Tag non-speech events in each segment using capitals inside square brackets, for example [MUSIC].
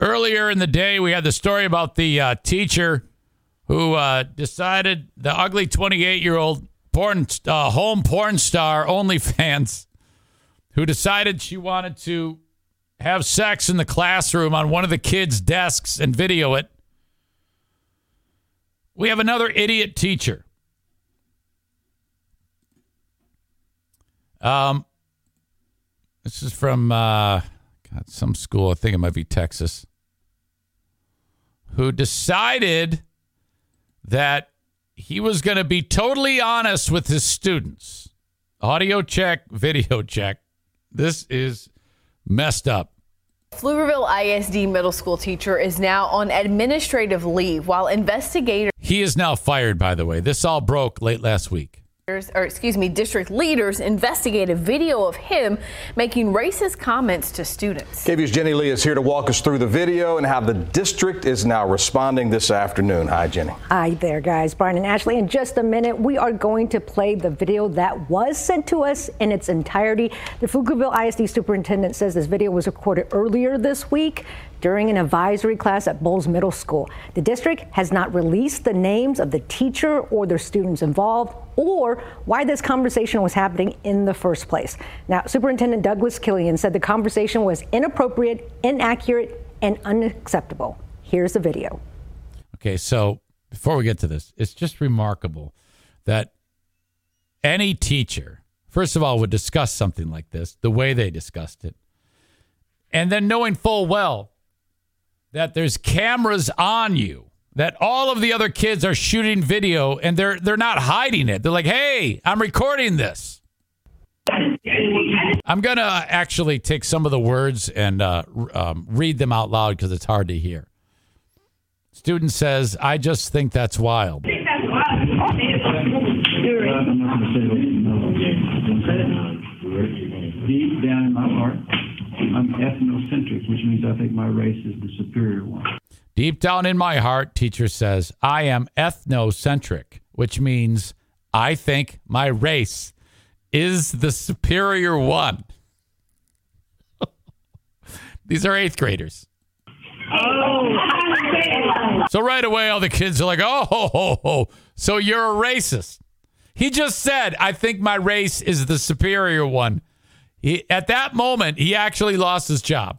Earlier in the day, we had the story about the uh, teacher who uh, decided the ugly 28 year old porn uh, home porn star OnlyFans who decided she wanted to have sex in the classroom on one of the kids' desks and video it. We have another idiot teacher. Um, this is from uh, God, some school. I think it might be Texas. Who decided that he was going to be totally honest with his students. Audio check, video check. This is messed up. Pflugerville ISD middle school teacher is now on administrative leave while investigators. He is now fired, by the way. This all broke late last week or excuse me, district leaders investigate a video of him making racist comments to students. KVUE's Jenny Lee is here to walk us through the video and how the district is now responding this afternoon. Hi, Jenny. Hi there, guys. Brian and Ashley. In just a minute, we are going to play the video that was sent to us in its entirety. The Pflugerville ISD superintendent says this video was recorded earlier this week during an advisory class at Bohls Middle School. The district has not released the names of the teacher or their students involved or why this conversation was happening in the first place. Now, Superintendent Douglas Killian said the conversation was inappropriate, inaccurate, and unacceptable. Here's the video. Okay, so before we get to this, it's just remarkable that any teacher, first of all, would discuss something like this the way they discussed it, and then knowing full well that there's cameras on you, that all of the other kids are shooting video and they're they're not hiding it. They're like, "Hey, I'm recording this." I'm gonna actually take some of the words and uh, um, read them out loud because it's hard to hear. Student says, "I just think that's wild." Deep down in my heart, I'm ethnocentric, which means I think my race is the superior one. Deep down in my heart, teacher says, I am ethnocentric, which means I think my race is the superior one. [LAUGHS] These are eighth graders. Oh. So right away, all the kids are like, oh, ho, ho, ho. so you're a racist. He just said, I think my race is the superior one. He, at that moment, he actually lost his job.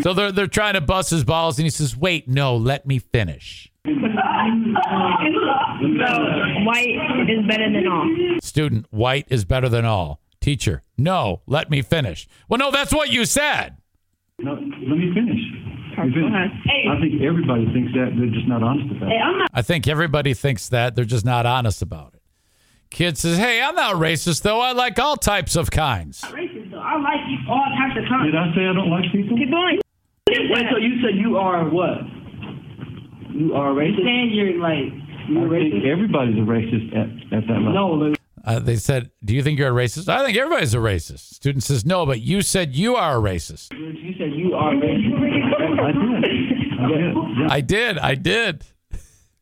So they're, they're trying to bust his balls, and he says, Wait, no, let me finish. So, white is better than all. Student, white is better than all. Teacher, no, let me finish. Well, no, that's what you said. No, let me finish. Let me finish. I think everybody thinks that. They're just not honest about it. I think everybody thinks that. They're just not honest about it. Kid says, Hey, I'm not racist, though. I like all types of kinds. Racist, though. I like all types of kinds. Did I say I don't like people? Keep going. Wait, so you said you are what? You are racist? Saying you're like, you're I think racist. everybody's a racist at, at that level. No, look, Uh, they said, Do you think you're a racist? I think everybody's a racist. Student says, No, but you said you are a racist. you said you are racist. [LAUGHS] I did. I did. Yeah. I did. I did.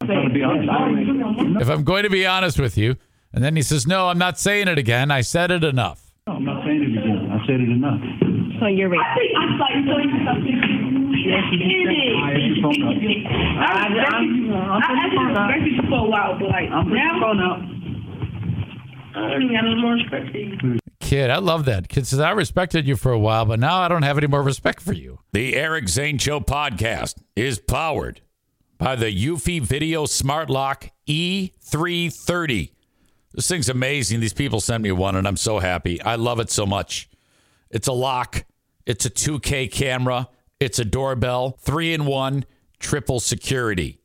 I'm to be honest. If I'm going to be honest with you. And then he says, No, I'm not saying it again. I said it enough. No, I'm not saying it again. I said it enough. So you're right. I'm sorry, so you something. Yes, you did. I have your phone up. I, I'm, I'm, I actually respected you for a while, but like I'm now, phone up. I don't got no more respect for you. Kid, I love that. Kid says, I respected you for a while, but now I don't have any more respect for you. The Eric Zane Show podcast is powered by the Eufy Video Smart Lock E330. This thing's amazing. These people sent me one, and I'm so happy. I love it so much. It's a lock, it's a 2K camera, it's a doorbell, three in one, triple security.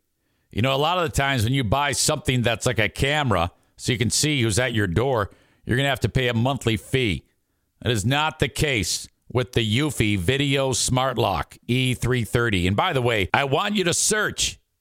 You know, a lot of the times when you buy something that's like a camera, so you can see who's at your door, you're going to have to pay a monthly fee. That is not the case with the Eufy Video Smart Lock E330. And by the way, I want you to search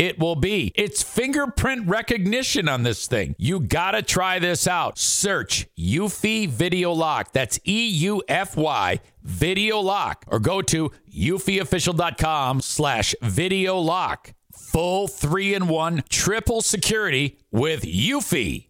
it will be. It's fingerprint recognition on this thing. You gotta try this out. Search Eufy Video Lock. That's E U F Y Video Lock. Or go to eufyofficial.com slash video lock. Full three in one triple security with Eufy.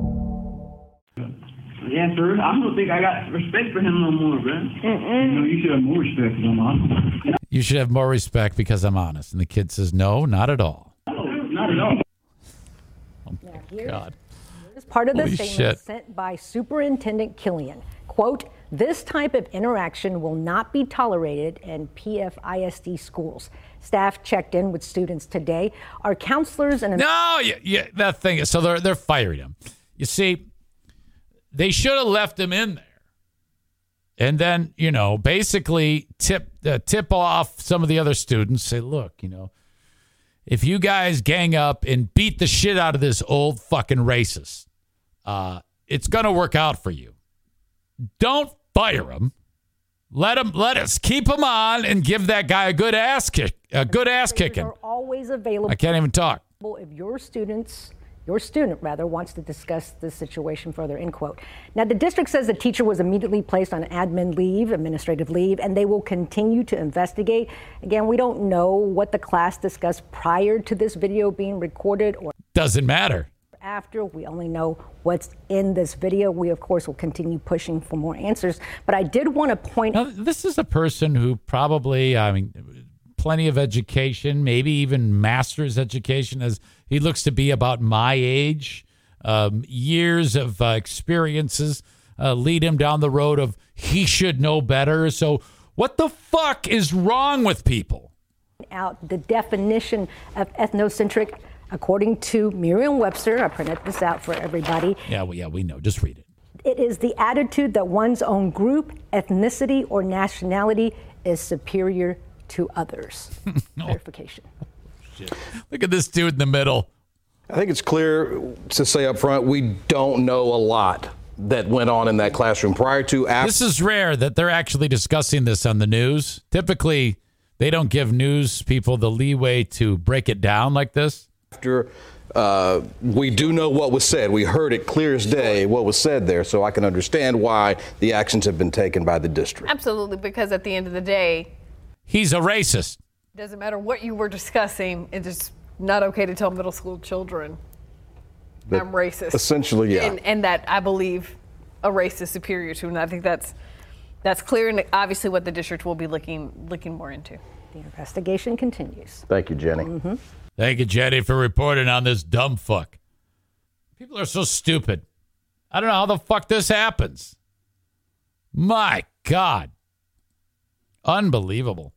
Yeah, sir. I don't think I got respect for him no more, bro. You know, you should have more respect for them, honestly. You should have more respect because I'm honest. And the kid says, no, not at all. No, not at all. Oh, God. As part of the Holy statement shit. sent by Superintendent Killian, quote, this type of interaction will not be tolerated in PFISD schools. Staff checked in with students today. Our counselors and No, yeah, yeah, that thing. is So they're they're firing him. You see, they should have left him in there, and then you know, basically tip uh, tip off some of the other students. Say, look, you know, if you guys gang up and beat the shit out of this old fucking racist, uh, it's gonna work out for you. Don't fire him. Let him. Let us keep him on and give that guy a good ass kick. A good ass kicking. are always available I can't even talk. if your students your student rather wants to discuss the situation further end quote. Now the district says the teacher was immediately placed on admin leave administrative leave and they will continue to investigate. Again we don't know what the class discussed prior to this video being recorded or Doesn't matter. after. We only know what's in this video. We of course will continue pushing for more answers. But i did want to point Now, this is a person who probably, I mean, plenty of education, maybe even master's education, as he looks to be about my age. Um, years of uh, experiences uh, lead him down the road of he should know better. So, what the fuck is wrong with people? out the definition of ethnocentric according to merriam-webster i printed this out for everybody Yeah, well, yeah, we know. Just read it. It is the attitude that one's own group, ethnicity, or nationality is superior to others. [LAUGHS] Clarification. Look at this dude in the middle. I think it's clear to say up front we don't know a lot that went on in that classroom prior to after. This is rare that they're actually discussing this on the news. Typically, they don't give news people the leeway to break it down like this. after uh, we do know what was said. We heard it clear as day what was said there, so I can understand why the actions have been taken by the district. Absolutely, because at the end of the day, He's a racist. doesn't matter what you were discussing, it is just not okay to tell middle school children That- I'm racist. essentially, yeah. And, and that I believe a race is superior to, and I think that's that's clear and obviously what the district will be looking looking more into. The investigation continues. Thank you, Jenny. Mm-hmm. Thank you, Jenny, for reporting on this dumb fuck. People are so stupid. I don't know how the fuck this happens. My God. Unbelievable.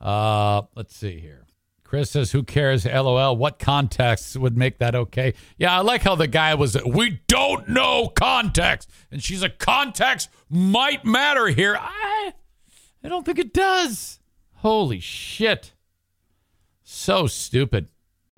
Uh, let's see here. Chris says, "Who cares?" LOL. What context would make that okay? Yeah, I like how the guy was. We don't know context, and she's a context might matter here. I, I don't think it does. Holy shit! So stupid.